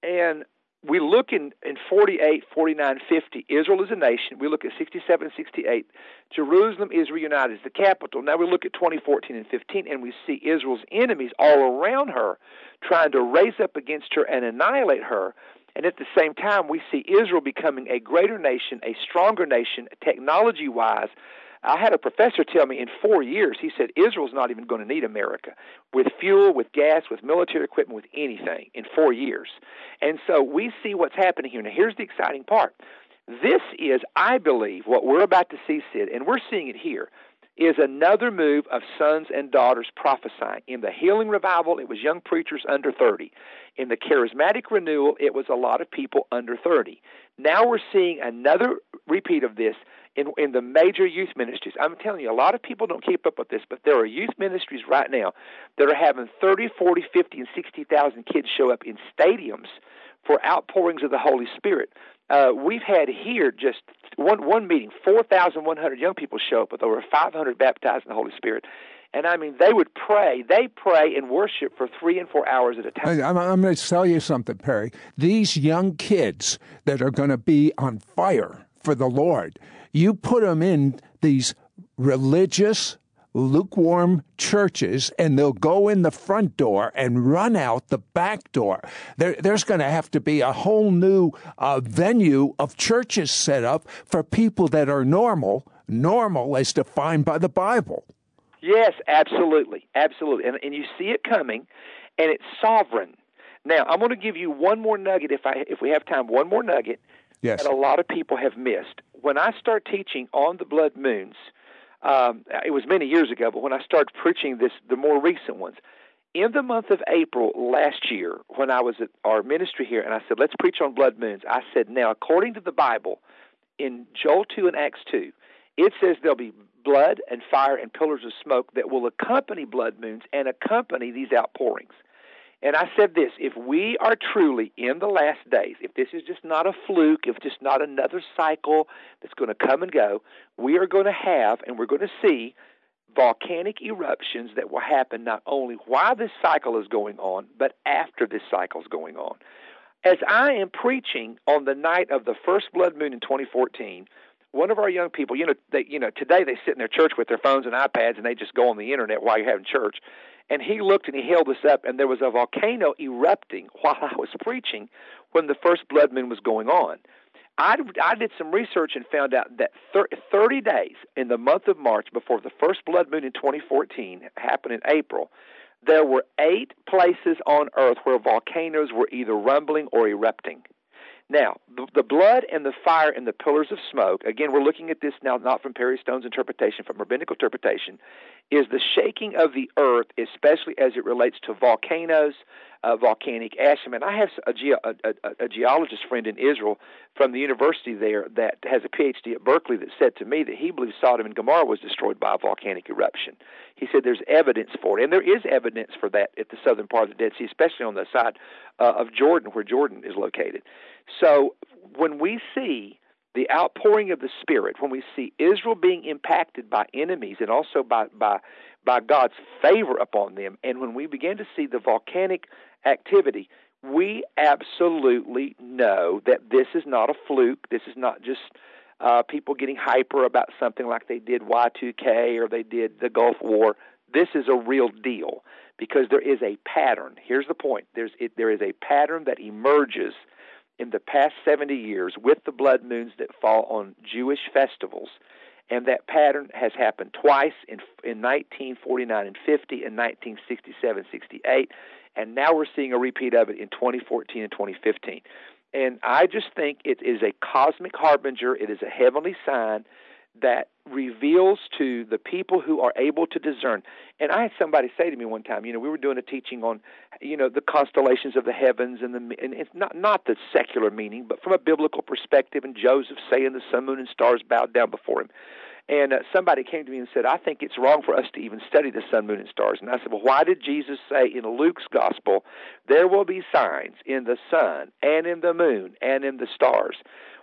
And we look in, in 48, 49, 50, Israel is a nation. We look at 67, 68, Jerusalem is reunited as the capital. Now we look at 2014 and 15, and we see Israel's enemies all around her trying to raise up against her and annihilate her. And at the same time, we see Israel becoming a greater nation, a stronger nation, technology wise, I had a professor tell me in four years, he said Israel's not even going to need America with fuel, with gas, with military equipment, with anything in four years. And so we see what's happening here. Now, here's the exciting part. This is, I believe, what we're about to see, Sid, and we're seeing it here, is another move of sons and daughters prophesying. In the healing revival, it was young preachers under 30. In the charismatic renewal, it was a lot of people under 30. Now we're seeing another repeat of this in in the major youth ministries. I'm telling you, a lot of people don't keep up with this, but there are youth ministries right now that are having 30, 40, 50, and 60,000 kids show up in stadiums for outpourings of the Holy Spirit. Uh, we've had here just one one meeting, 4,100 young people show up with over 500 baptized in the Holy Spirit. And I mean, they would pray. They pray and worship for three and four hours at a time. I'm, I'm going to tell you something, Perry. These young kids that are going to be on fire for the Lord, you put them in these religious, lukewarm churches and they'll go in the front door and run out the back door. There, there's going to have to be a whole new uh, venue of churches set up for people that are normal, normal as defined by the Bible. Yes, absolutely. Absolutely. And, and you see it coming, and it's sovereign. Now, I'm going to give you one more nugget if I if we have time, one more nugget yes. that a lot of people have missed. When I start teaching on the blood moons, um, it was many years ago, but when I started preaching this, the more recent ones, in the month of April last year, when I was at our ministry here, and I said, let's preach on blood moons, I said, now, according to the Bible, in Joel 2 and Acts 2, it says there'll be blood and fire and pillars of smoke that will accompany blood moons and accompany these outpourings. And I said this if we are truly in the last days, if this is just not a fluke, if just not another cycle that's going to come and go, we are going to have and we're going to see volcanic eruptions that will happen not only while this cycle is going on, but after this cycle is going on. As I am preaching on the night of the first blood moon in 2014, one of our young people, you know, they, you know, today they sit in their church with their phones and iPads and they just go on the internet while you're having church. And he looked and he held us up, and there was a volcano erupting while I was preaching when the first blood moon was going on. I, I did some research and found out that 30 days in the month of March before the first blood moon in 2014 happened in April, there were eight places on Earth where volcanoes were either rumbling or erupting. Now, the, the, blood and the fire and the pillars of smoke, again, we're looking at this now not from Perry Stone's interpretation, from rabbinical interpretation, is the shaking of the earth, especially as it relates to volcanoes, uh, volcanic ash. I mean, I have a, ge- a, a, a, geologist friend in Israel from the university there that has a PhD at Berkeley that said to me that he believes Sodom and Gomorrah was destroyed by a volcanic eruption. He said there's evidence for it, and there is evidence for that at the southern part of the Dead Sea, especially on the side uh, of Jordan, where Jordan is located. So when we see the outpouring of the Spirit, when we see Israel being impacted by enemies and also by, by, by God's favor upon them, and when we begin to see the volcanic activity, we absolutely know that this is not a fluke. This is not just uh, people getting hyper about something like they did Y2K or they did the Gulf War. This is a real deal because there is a pattern. Here's the point: There's it, there is a pattern that emerges in the past 70 years with the blood moons that fall on Jewish festivals. And that pattern has happened twice in, in 1949 and 50, and 1967 68. And now we're seeing a repeat of it in 2014 and 2015. And I just think it is a cosmic harbinger, it is a heavenly sign that reveals to the people who are able to discern. And I had somebody say to me one time, you know, we were doing a teaching on, you know, the constellations of the heavens and the and it's not not the secular meaning, but from a biblical perspective. And Joseph saying the sun, moon, and stars bowed down before him. And uh, somebody came to me and said, I think it's wrong for us to even study the sun, moon, and stars. And I said, Well, why did Jesus say in Luke's gospel, there will be signs in the sun and in the moon and in the stars?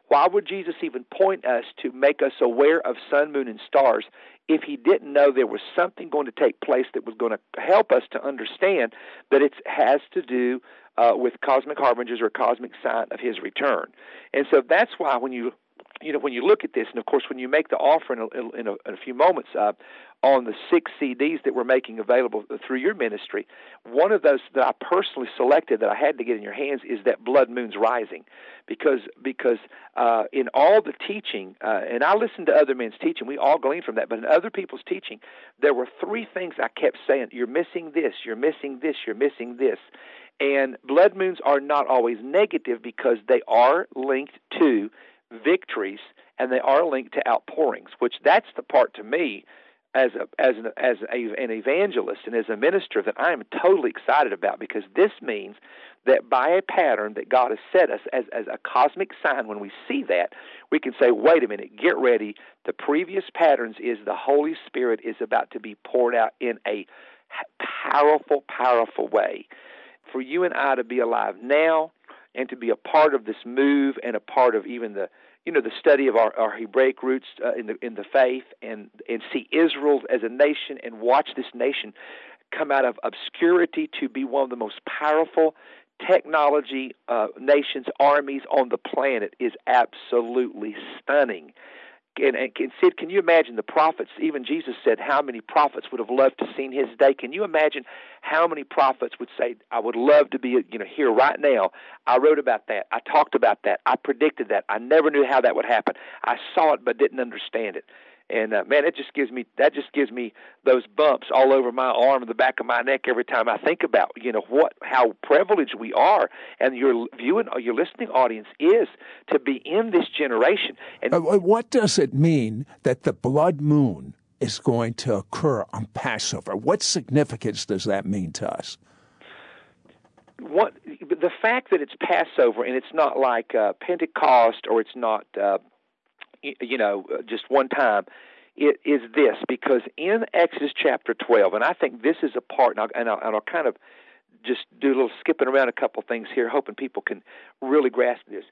Why would Jesus even point us to make us aware of sun, moon, and stars if he didn't know there was something going to take place that was going to help us to understand that it has to do uh, with cosmic harbingers or cosmic sign of his return? And so that's why when you you know, when you look at this, and of course, when you make the offer in a, in a, in a few moments uh, on the six CDs that we're making available through your ministry, one of those that I personally selected that I had to get in your hands is that Blood Moon's Rising, because because uh, in all the teaching, uh, and I listened to other men's teaching, we all gleaned from that, but in other people's teaching, there were three things I kept saying: you're missing this, you're missing this, you're missing this. And blood moons are not always negative because they are linked to victories and they are linked to outpourings, which that's the part to me as a, as an, as a, an evangelist and as a minister that I am totally excited about because this means that by a pattern that God has set us as, as a cosmic sign, when we see that, we can say, wait a minute, get ready. The previous patterns is the Holy Spirit is about to be poured out in a powerful, powerful way. For you and I to be alive now and to be a part of this move and a part of even the you know the study of our, our Hebraic roots uh, in the in the faith and and see Israel as a nation and watch this nation come out of obscurity to be one of the most powerful technology uh, nations armies on the planet is absolutely stunning and, and, and Sid, can you imagine the prophets? Even Jesus said how many prophets would have loved to seen his day. Can you imagine how many prophets would say, "I would love to be, you know, here right now." I wrote about that. I talked about that. I predicted that. I never knew how that would happen. I saw it but didn't understand it and uh, man, it just gives me that just gives me those bumps all over my arm and the back of my neck every time I think about you know what how privileged we are, and your viewing or your listening audience is to be in this generation. And uh, what does it mean that the blood moon is going to occur on Passover? What significance does that mean to us? What the fact that it's Passover and it's not like uh, Pentecost or it's not uh, you know, uh, just one time, it is this because in Exodus chapter 12, and I think this is a part, and I'll, and I'll, and I'll kind of just do a little skipping around a couple things here, hoping people can really grasp this.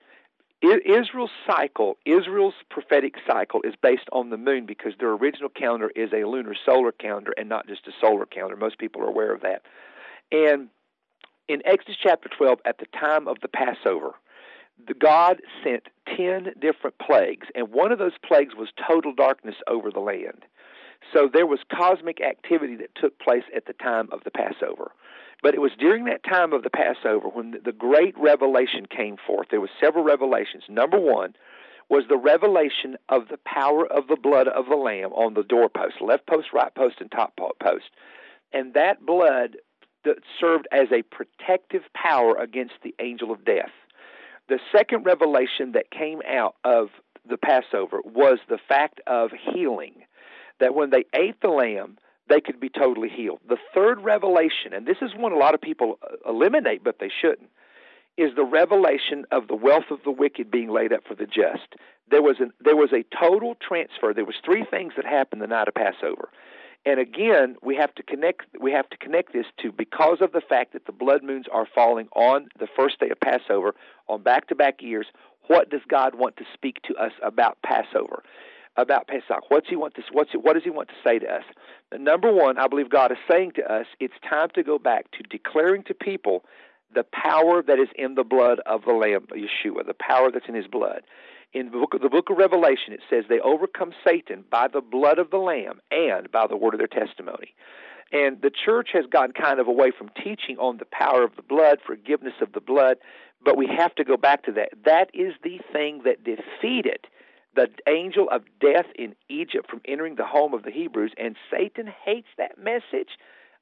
Israel's cycle, Israel's prophetic cycle, is based on the moon because their original calendar is a lunar solar calendar and not just a solar calendar. Most people are aware of that. And in Exodus chapter 12, at the time of the Passover, God sent 10 different plagues, and one of those plagues was total darkness over the land. So there was cosmic activity that took place at the time of the Passover. But it was during that time of the Passover when the great revelation came forth. There were several revelations. Number one was the revelation of the power of the blood of the Lamb on the doorpost, left post, right post, and top post. And that blood served as a protective power against the angel of death The second revelation that came out of the Passover was the fact of healing. That when they ate the lamb, they could be totally healed. The third revelation, and this is one a lot of people uh, eliminate, but they shouldn't, is the revelation of the wealth of the wicked being laid up for the just. There was an, there was a total transfer. There was three things that happened the night of Passover. And again, we have to connect we have to connect this to because of the fact that the blood moons are falling on the first day of Passover on back-to-back years, what does God want to speak to us about Passover? About Pesach. What's he want to what's he, what does he want to say to us? Number 1, I believe God is saying to us, it's time to go back to declaring to people the power that is in the blood of the Lamb, Yeshua, the power that's in his blood. In the book, of, the book of Revelation, it says they overcome Satan by the blood of the Lamb and by the word of their testimony. And the church has gotten kind of away from teaching on the power of the blood, forgiveness of the blood, but we have to go back to that. That is the thing that defeated the angel of death in Egypt from entering the home of the Hebrews, and Satan hates that message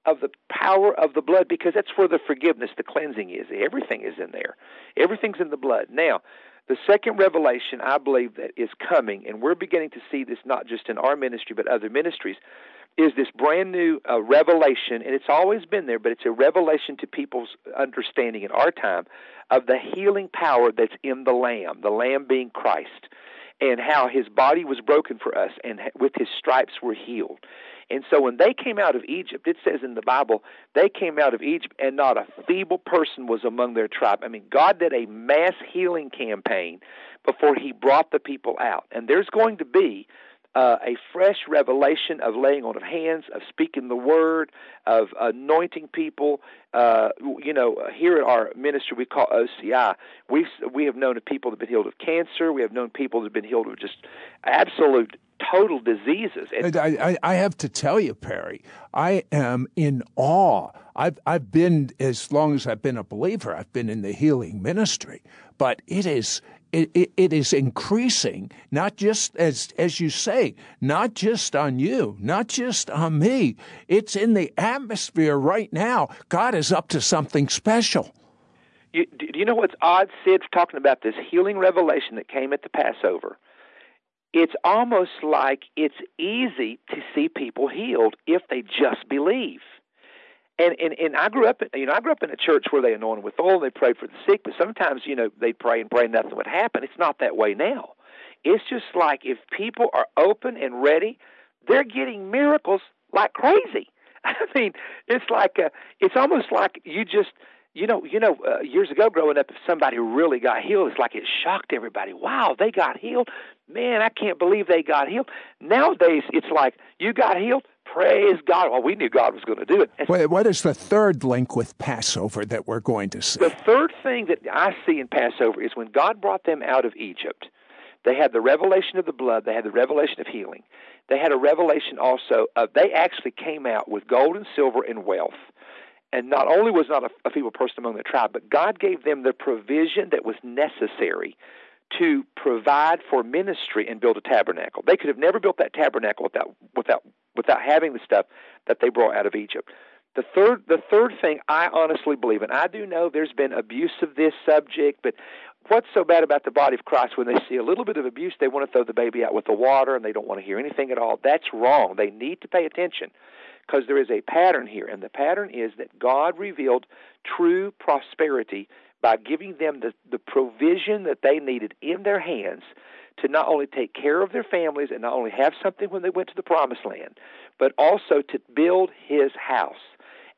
of the power of the blood because that's where the forgiveness, the cleansing is. Everything is in there. Everything's in the blood. Now, the second revelation I believe that is coming, and we're beginning to see this not just in our ministry but other ministries, is this brand new uh, revelation, and it's always been there, but it's a revelation to people's understanding in our time of the healing power that's in the Lamb, the Lamb being Christ, and how his body was broken for us, and with his stripes we're healed. And so when they came out of Egypt, it says in the Bible, they came out of Egypt and not a feeble person was among their tribe. I mean, God did a mass healing campaign before he brought the people out. And there's going to be uh, a fresh revelation of laying on of hands, of speaking the word, of anointing people. Uh, you know, here at our ministry, we call OCI. We we have known of people that have been healed of cancer. We have known people that have been healed of just absolute total diseases. And I, I, I have to tell you, Perry, I am in awe. I've I've been as long as I've been a believer. I've been in the healing ministry, but it is it, it, it is increasing, not just as as you say, not just on you, not just on me. It's in the atmosphere right now. God is up to something special. You, do you know what's odd, Sid, talking about this healing revelation that came at the Passover? It's almost like it's easy to see people healed if they just believe. And, and and I grew up, you know, I grew up in a church where they anointed with oil, they prayed for the sick, but sometimes, you know, they'd pray and pray, and nothing would happen. It's not that way now. It's just like if people are open and ready, they're getting miracles like crazy. I mean, it's like a, it's almost like you just, you know, you know, uh, years ago growing up, if somebody really got healed, it's like it shocked everybody. Wow, they got healed. Man, I can't believe they got healed. Nowadays, it's like you got healed Praise God. Well, we knew God was going to do it. Wait, what is the third link with Passover that we're going to see? The third thing that I see in Passover is when God brought them out of Egypt, they had the revelation of the blood, they had the revelation of healing. They had a revelation also of they actually came out with gold and silver and wealth. And not only was not a, a feeble person among the tribe, but God gave them the provision that was necessary to provide for ministry and build a tabernacle. They could have never built that tabernacle without without without having the stuff that they brought out of Egypt. The third the third thing I honestly believe, and I do know there's been abuse of this subject, but what's so bad about the body of Christ when they see a little bit of abuse, they want to throw the baby out with the water and they don't want to hear anything at all. That's wrong. They need to pay attention because there is a pattern here, and the pattern is that God revealed true prosperity by giving them the, the provision that they needed in their hands to not only take care of their families and not only have something when they went to the promised land, but also to build his house.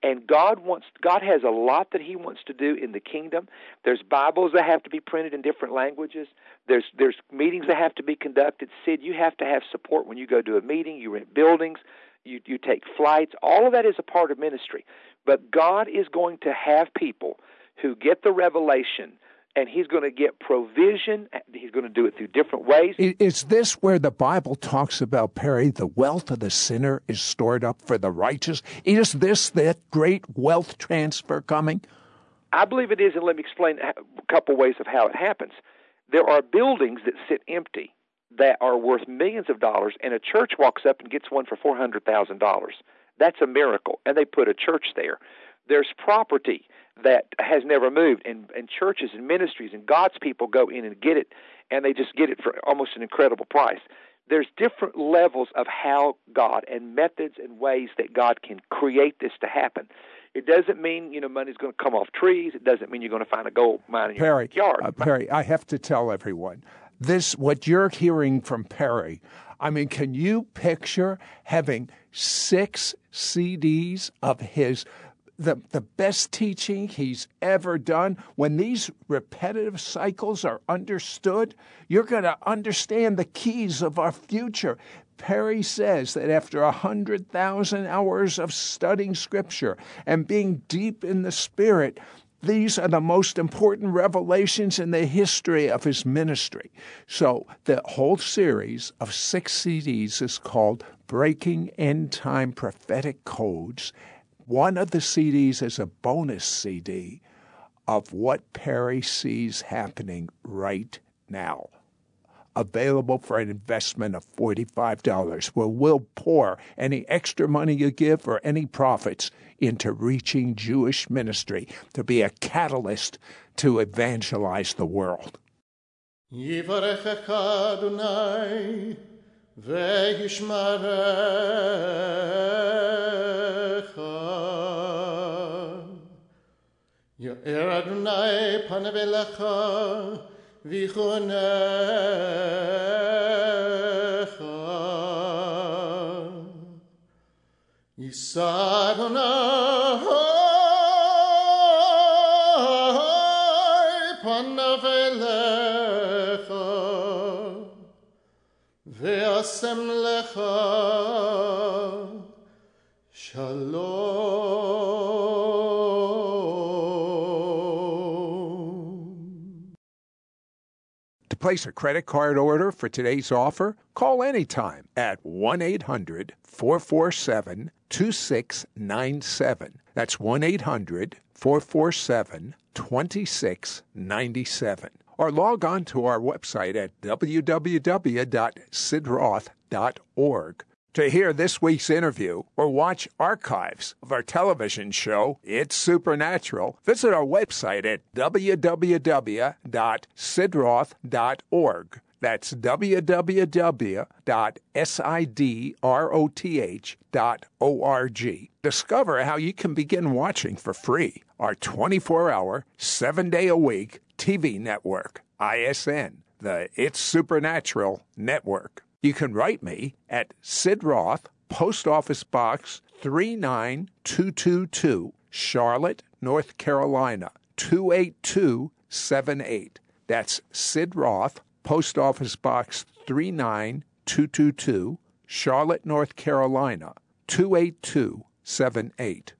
And God wants God has a lot that he wants to do in the kingdom. There's Bibles that have to be printed in different languages. There's there's meetings that have to be conducted. Sid, you have to have support when you go to a meeting, you rent buildings, you you take flights. All of that is a part of ministry. But God is going to have people who get the revelation and he's going to get provision. He's going to do it through different ways. Is this where the Bible talks about, Perry, the wealth of the sinner is stored up for the righteous? Is this that great wealth transfer coming? I believe it is, and let me explain a couple ways of how it happens. There are buildings that sit empty that are worth millions of dollars, and a church walks up and gets one for $400,000. That's a miracle, and they put a church there. There's property that has never moved, and and churches and ministries and God's people go in and get it, and they just get it for almost an incredible price. There's different levels of how God and methods and ways that God can create this to happen. It doesn't mean you know money's going to come off trees. It doesn't mean you're going to find a gold mine in your Perry, yard. Uh, Perry, I have to tell everyone this: what you're hearing from Perry. I mean, can you picture having six CDs of his? The, the best teaching he's ever done. When these repetitive cycles are understood, you're going to understand the keys of our future. Perry says that after a 100,000 hours of studying Scripture and being deep in the Spirit, these are the most important revelations in the history of his ministry. So, the whole series of six CDs is called Breaking End Time Prophetic Codes one of the CDs is a bonus CD of what Perry sees happening right now. Available for an investment of $45, where we'll pour any extra money you give or any profits into reaching Jewish ministry to be a catalyst to evangelize the world. Adonai, אדוני פניו אליך ויחונך יישא אדוני פניו אליך וישם לך Place a credit card order for today's offer, call anytime at 1 800 447 2697. That's 1 800 447 2697. Or log on to our website at www.sidroth.org. To hear this week's interview or watch archives of our television show, It's Supernatural, visit our website at www.sidroth.org. That's www.sidroth.org. Discover how you can begin watching for free our 24 hour, 7 day a week TV network, ISN, the It's Supernatural Network. You can write me at Sid Roth, Post Office Box 39222, Charlotte, North Carolina 28278. That's Sid Roth, Post Office Box 39222, Charlotte, North Carolina 28278.